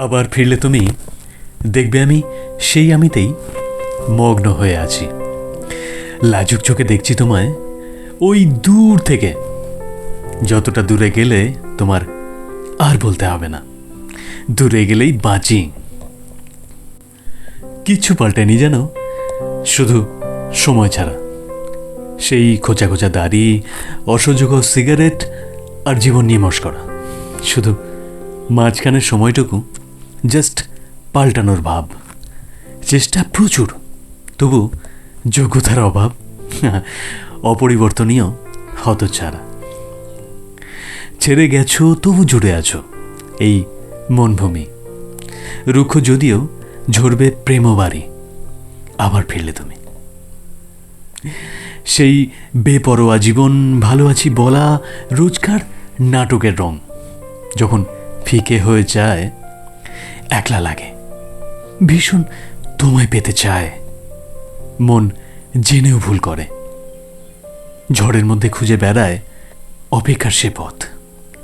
আবার ফিরলে তুমি? দেখবে আমি, সেই আমিতেই মগ্ন হয়ে আছি। লাজুক চোখে দেখছি তোমায়, ওই দূর থেকে। যতটা দূরে গেলে তোমার আর বলতে হবে না। দূরে গেলেই বাঁচি। কিচ্ছু পাল্টেনি যেন, শুধু সময় ছাড়া। সেই খোঁচা খোঁচা দাড়ি, অসহযোগ সিগারেট আর জীবন নিয়ে মস্করা। শুধু মাঝখানের সময়টুকু জাস্ট পাল্টানোর ভাব। চেষ্টা প্রচুর, তবু যোগ্যতার অভাব, অপরিবর্তনীয় হতছাড়া ছেড়ে গেছো, তবু জুড়ে আছো, এই মনভূমি। রুক্ষ যদিও ঝরবে প্রেমবাড়ি আবার ফিরলে তুমি। সেই বেপরোয়া জীবন, ভালো আছি বলা রোজকার নাটকের রং, যখন ফিকে হয়ে যায় একলা লাগে। ভীষণ তোমায় পেতে চায়। মন জেনেও ভুল করে। ঝড়ের মধ্যে খুঁজে বেড়ায় অপেক্ষার সে পথ।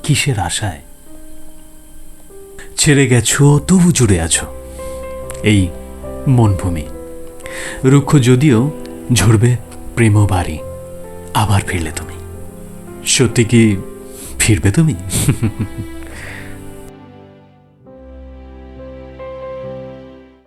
কিসের আশায়? ছেড়ে গেছো, তবু জুড়ে আছো। এই মনভূমি। রুক্ষ যদিও ঝরবে প্রেম বাড়ি, আবার ফিরলে তুমি। সত্যি কি ফিরবে তুমি?